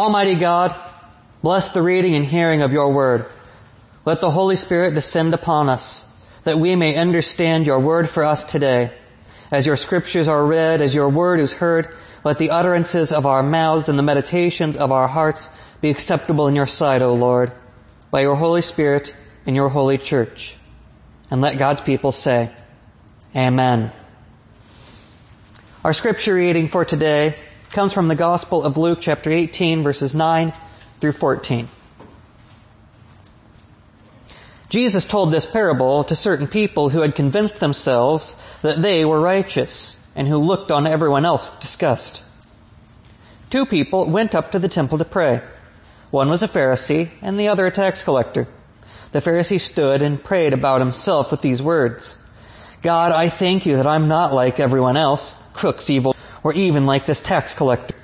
Almighty God, bless the reading and hearing of your word. Let the Holy Spirit descend upon us, that we may understand your word for us today. As your scriptures are read, as your word is heard, let the utterances of our mouths and the meditations of our hearts be acceptable in your sight, O Lord, by your Holy Spirit and your holy church. And let God's people say, Amen. Our scripture reading for today comes from the Gospel of Luke, chapter 18, verses 9 through 14. Jesus told this parable to certain people who had convinced themselves that they were righteous and who looked on everyone else with disgust. Two people went up to the temple to pray. One was a Pharisee and the other a tax collector. The Pharisee stood and prayed about himself with these words God, I thank you that I'm not like everyone else, crooks, evil, or even like this tax collector.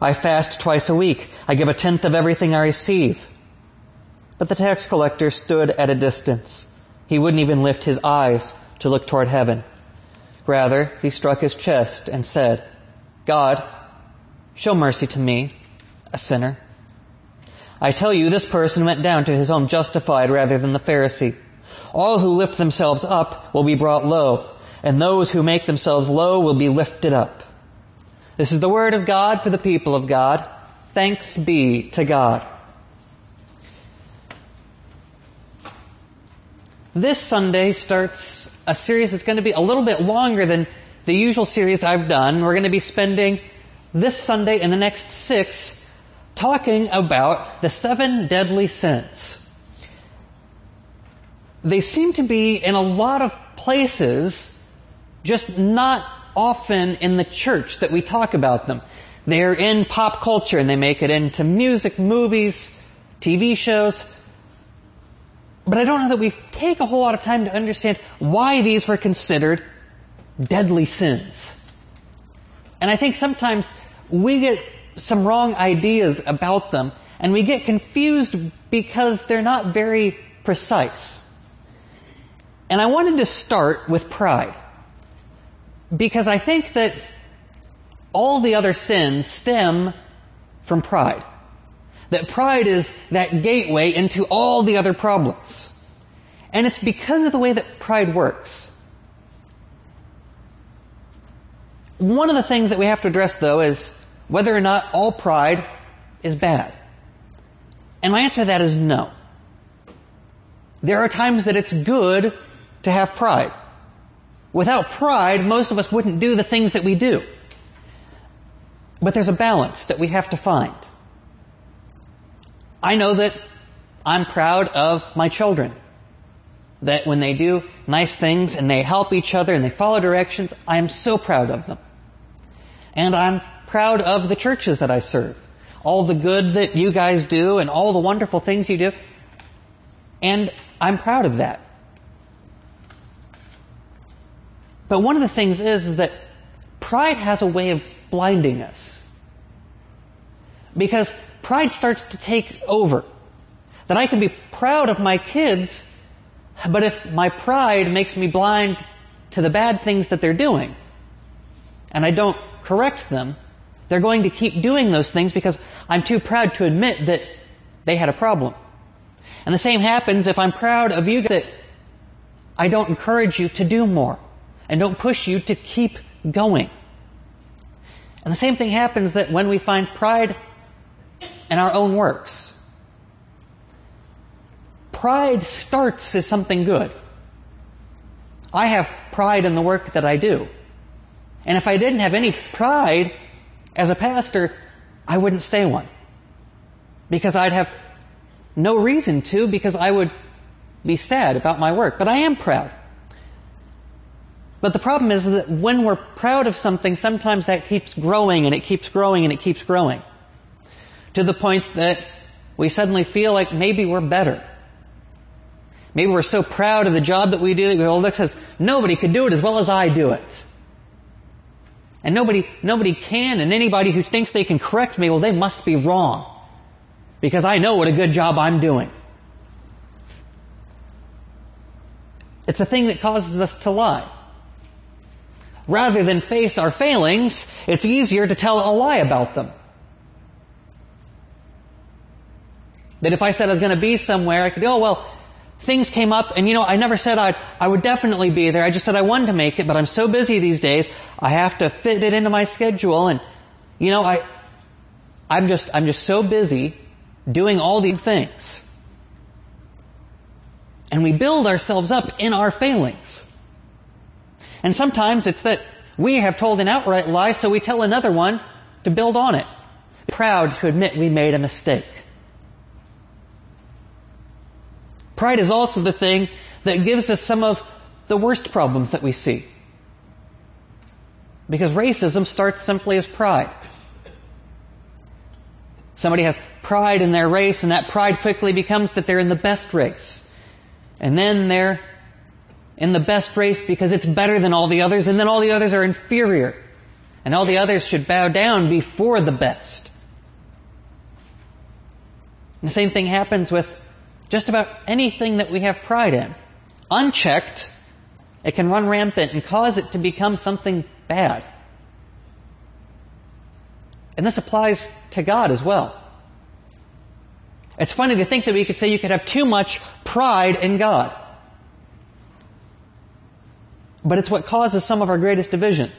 I fast twice a week. I give a tenth of everything I receive. But the tax collector stood at a distance. He wouldn't even lift his eyes to look toward heaven. Rather, he struck his chest and said, God, show mercy to me, a sinner. I tell you, this person went down to his home justified rather than the Pharisee. All who lift themselves up will be brought low, and those who make themselves low will be lifted up. This is the word of God for the people of God. Thanks be to God. This Sunday starts a series that's going to be a little bit longer than the usual series I've done. We're going to be spending this Sunday and the next six talking about the seven deadly sins. They seem to be in a lot of places, just not often in the church that we talk about them. They're in pop culture and they make it into music, movies, TV shows. But I don't know that we take a whole lot of time to understand why these were considered deadly sins. And I think sometimes we get some wrong ideas about them and we get confused because they're not very precise. And I wanted to start with pride. Because I think that all the other sins stem from pride. That pride is that gateway into all the other problems. And it's because of the way that pride works. One of the things that we have to address, though, is whether or not all pride is bad. And my answer to that is no. There are times that it's good to have pride. Without pride, most of us wouldn't do the things that we do. But there's a balance that we have to find. I know that I'm proud of my children. That when they do nice things and they help each other and they follow directions, I am so proud of them. And I'm proud of the churches that I serve. All the good that you guys do and all the wonderful things you do. And I'm proud of that. But one of the things is, is that pride has a way of blinding us. Because pride starts to take over. That I can be proud of my kids, but if my pride makes me blind to the bad things that they're doing, and I don't correct them, they're going to keep doing those things because I'm too proud to admit that they had a problem. And the same happens if I'm proud of you that I don't encourage you to do more and don't push you to keep going. And the same thing happens that when we find pride in our own works. Pride starts as something good. I have pride in the work that I do. And if I didn't have any pride as a pastor, I wouldn't stay one. Because I'd have no reason to, because I would be sad about my work. But I am proud. But the problem is that when we're proud of something, sometimes that keeps growing and it keeps growing and it keeps growing. To the point that we suddenly feel like maybe we're better. Maybe we're so proud of the job that we do that we go, look, says, nobody could do it as well as I do it. And nobody, nobody can, and anybody who thinks they can correct me, well, they must be wrong. Because I know what a good job I'm doing. It's a thing that causes us to lie. Rather than face our failings, it's easier to tell a lie about them. That if I said I was going to be somewhere, I could, be, oh, well, things came up, and you know, I never said I'd, I would definitely be there. I just said I wanted to make it, but I'm so busy these days, I have to fit it into my schedule, and, you know, I, I'm just, I'm just so busy doing all these things. And we build ourselves up in our failings. And sometimes it's that we have told an outright lie, so we tell another one to build on it. Proud to admit we made a mistake. Pride is also the thing that gives us some of the worst problems that we see. Because racism starts simply as pride. Somebody has pride in their race, and that pride quickly becomes that they're in the best race. And then they're in the best race because it's better than all the others, and then all the others are inferior. And all the others should bow down before the best. And the same thing happens with just about anything that we have pride in. Unchecked, it can run rampant and cause it to become something bad. And this applies to God as well. It's funny to think that we could say you could have too much pride in God. But it's what causes some of our greatest divisions.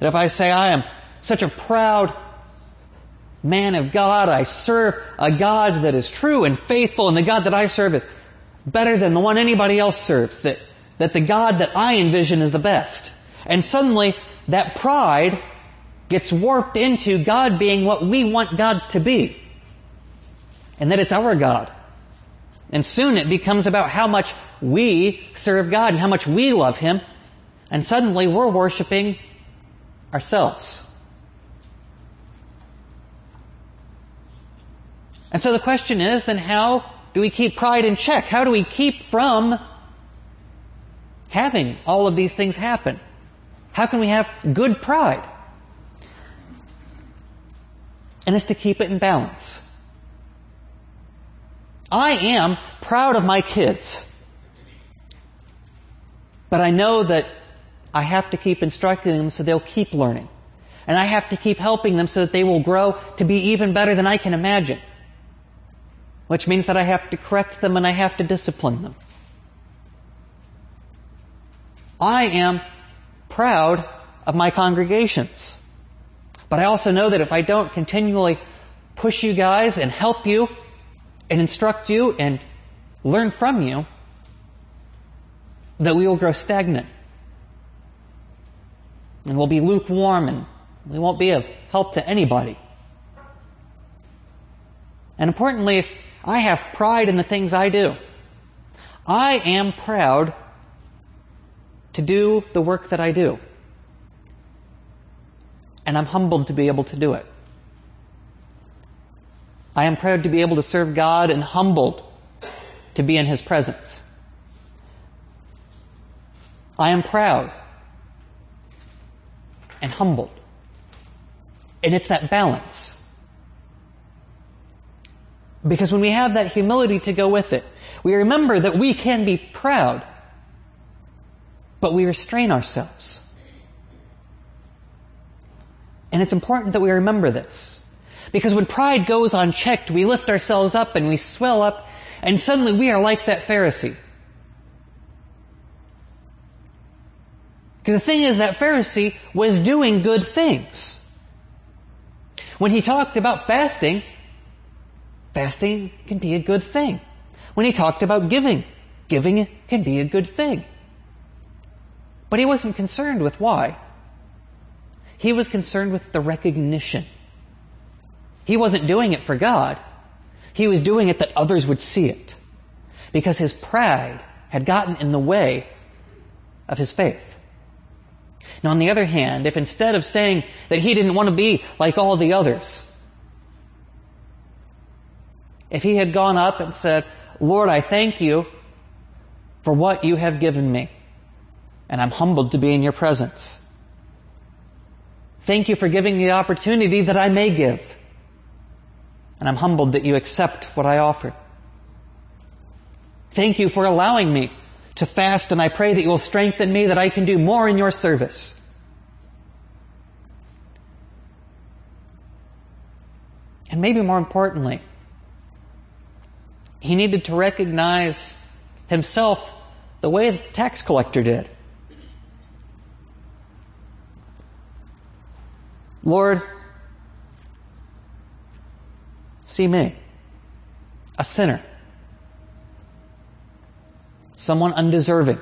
That if I say I am such a proud man of God, I serve a God that is true and faithful, and the God that I serve is better than the one anybody else serves, that, that the God that I envision is the best. And suddenly, that pride gets warped into God being what we want God to be. And that it's our God. And soon it becomes about how much we serve God and how much we love Him. And suddenly we're worshiping ourselves. And so the question is then how do we keep pride in check? How do we keep from having all of these things happen? How can we have good pride? And it's to keep it in balance. I am proud of my kids. But I know that I have to keep instructing them so they'll keep learning. And I have to keep helping them so that they will grow to be even better than I can imagine. Which means that I have to correct them and I have to discipline them. I am proud of my congregations. But I also know that if I don't continually push you guys and help you and instruct you and learn from you, that we will grow stagnant. And we'll be lukewarm and we won't be of help to anybody. And importantly, if I have pride in the things I do, I am proud to do the work that I do. And I'm humbled to be able to do it. I am proud to be able to serve God and humbled to be in His presence. I am proud and humbled. And it's that balance. Because when we have that humility to go with it, we remember that we can be proud, but we restrain ourselves. And it's important that we remember this. Because when pride goes unchecked, we lift ourselves up and we swell up, and suddenly we are like that Pharisee. Because the thing is, that Pharisee was doing good things. When he talked about fasting, fasting can be a good thing. When he talked about giving, giving can be a good thing. But he wasn't concerned with why. He was concerned with the recognition. He wasn't doing it for God. He was doing it that others would see it. Because his pride had gotten in the way of his faith. Now, on the other hand, if instead of saying that he didn't want to be like all the others, if he had gone up and said, Lord, I thank you for what you have given me, and I'm humbled to be in your presence. Thank you for giving me the opportunity that I may give, and I'm humbled that you accept what I offer. Thank you for allowing me to fast, and I pray that you will strengthen me that I can do more in your service. And maybe more importantly, He needed to recognize himself the way the tax collector did. Lord, see me, a sinner, someone undeserving,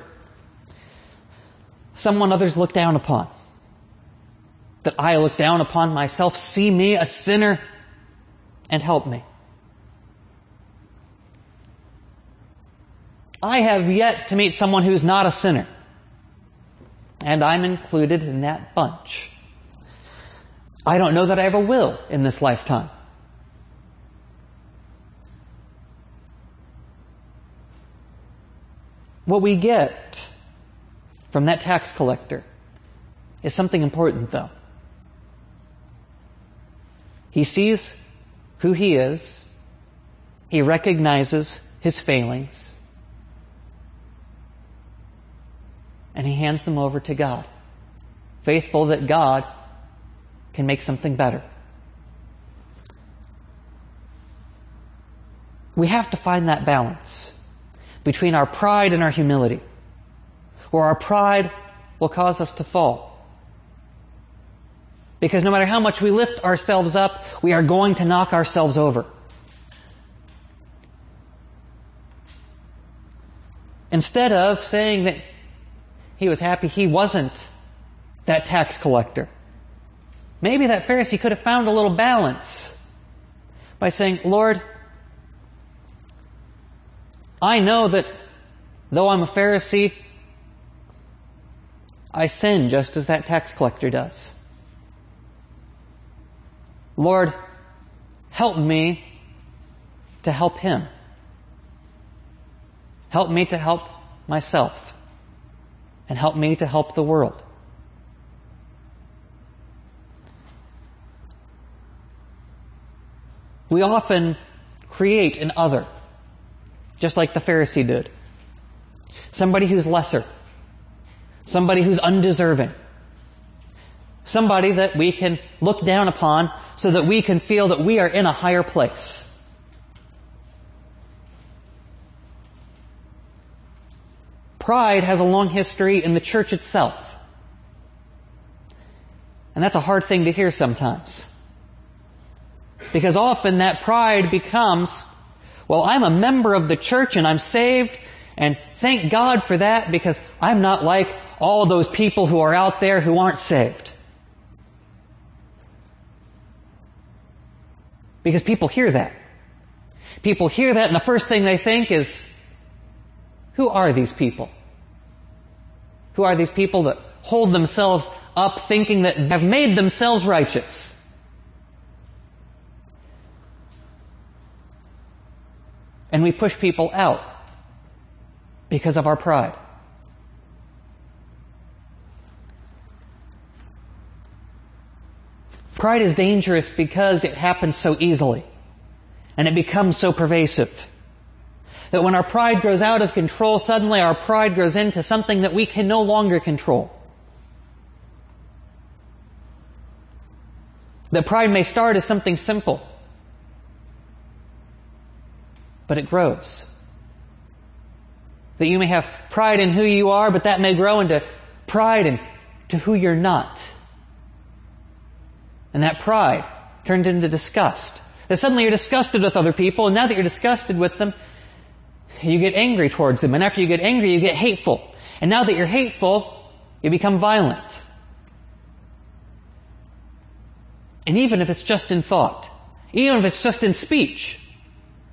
someone others look down upon. That I look down upon myself, see me, a sinner, and help me. I have yet to meet someone who's not a sinner. And I'm included in that bunch. I don't know that I ever will in this lifetime. What we get from that tax collector is something important, though. He sees who he is, he recognizes his failings, and he hands them over to God, faithful that God can make something better. We have to find that balance between our pride and our humility, or our pride will cause us to fall. Because no matter how much we lift ourselves up, we are going to knock ourselves over. Instead of saying that he was happy he wasn't that tax collector, maybe that Pharisee could have found a little balance by saying, Lord, I know that though I'm a Pharisee, I sin just as that tax collector does. Lord, help me to help him. Help me to help myself. And help me to help the world. We often create an other, just like the Pharisee did. Somebody who's lesser. Somebody who's undeserving. Somebody that we can look down upon so that we can feel that we are in a higher place. Pride has a long history in the church itself. And that's a hard thing to hear sometimes. Because often that pride becomes, well, I'm a member of the church and I'm saved, and thank God for that because I'm not like all those people who are out there who aren't saved. Because people hear that. People hear that, and the first thing they think is, who are these people? Who are these people that hold themselves up thinking that they have made themselves righteous? And we push people out because of our pride. Pride is dangerous because it happens so easily and it becomes so pervasive. That when our pride grows out of control, suddenly our pride grows into something that we can no longer control. That pride may start as something simple, but it grows. That you may have pride in who you are, but that may grow into pride in to who you're not. And that pride turned into disgust. That suddenly you're disgusted with other people, and now that you're disgusted with them, you get angry towards them. And after you get angry, you get hateful. And now that you're hateful, you become violent. And even if it's just in thought, even if it's just in speech,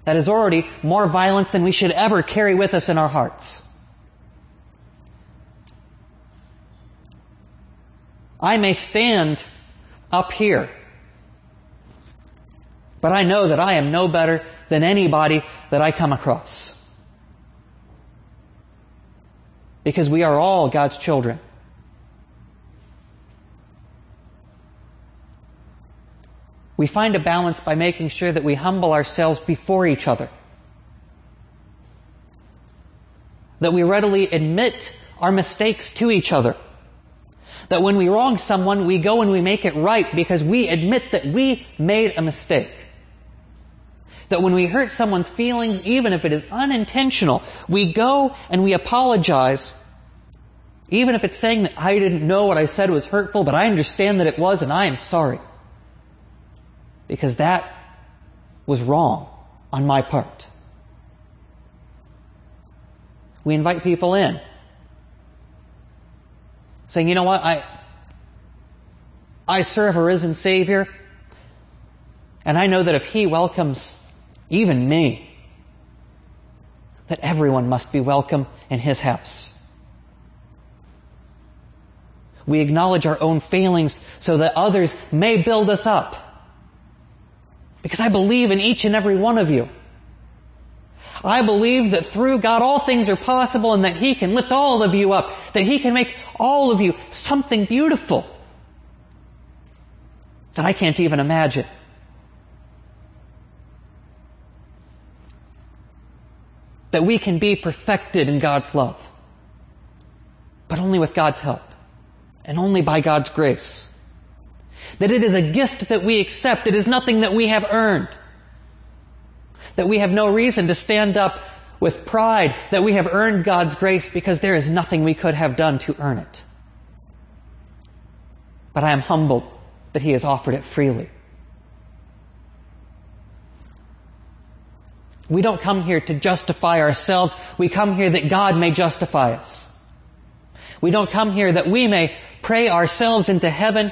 that is already more violence than we should ever carry with us in our hearts. I may stand up here. But I know that I am no better than anybody that I come across. Because we are all God's children. We find a balance by making sure that we humble ourselves before each other. That we readily admit our mistakes to each other. That when we wrong someone, we go and we make it right because we admit that we made a mistake. That when we hurt someone's feelings, even if it is unintentional, we go and we apologize. Even if it's saying that I didn't know what I said was hurtful, but I understand that it was and I am sorry. Because that was wrong on my part. We invite people in. Saying, you know what, I, I serve a risen Savior, and I know that if He welcomes even me, that everyone must be welcome in His house. We acknowledge our own failings so that others may build us up. Because I believe in each and every one of you. I believe that through God all things are possible and that He can lift all of you up, that He can make all of you something beautiful that I can't even imagine. That we can be perfected in God's love, but only with God's help and only by God's grace. That it is a gift that we accept, it is nothing that we have earned. That we have no reason to stand up with pride that we have earned God's grace because there is nothing we could have done to earn it. But I am humbled that He has offered it freely. We don't come here to justify ourselves. We come here that God may justify us. We don't come here that we may pray ourselves into heaven,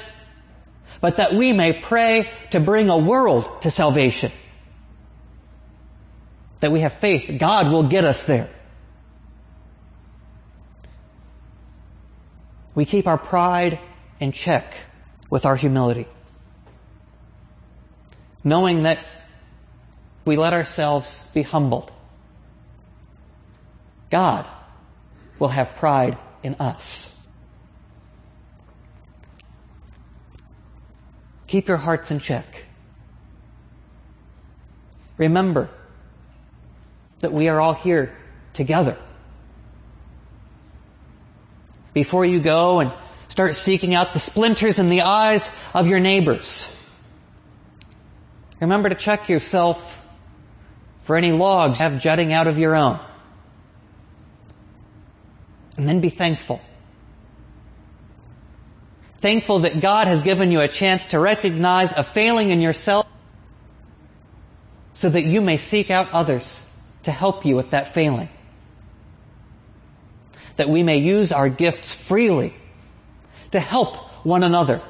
but that we may pray to bring a world to salvation. That we have faith God will get us there. We keep our pride in check with our humility. Knowing that we let ourselves be humbled. God will have pride in us. Keep your hearts in check. Remember that we are all here together. Before you go and start seeking out the splinters in the eyes of your neighbors, remember to check yourself for any logs have jutting out of your own. And then be thankful. Thankful that God has given you a chance to recognize a failing in yourself so that you may seek out others to help you with that failing. That we may use our gifts freely to help one another.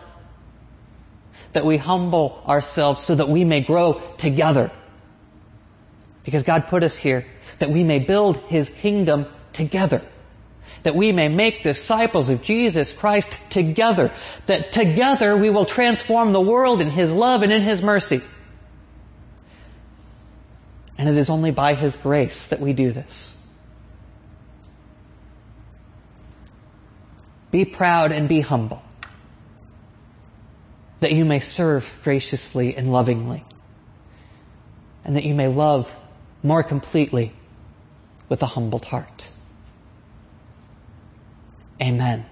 That we humble ourselves so that we may grow together. Because God put us here that we may build His kingdom together. That we may make disciples of Jesus Christ together. That together we will transform the world in His love and in His mercy. And it is only by His grace that we do this. Be proud and be humble, that you may serve graciously and lovingly, and that you may love more completely with a humbled heart. Amen.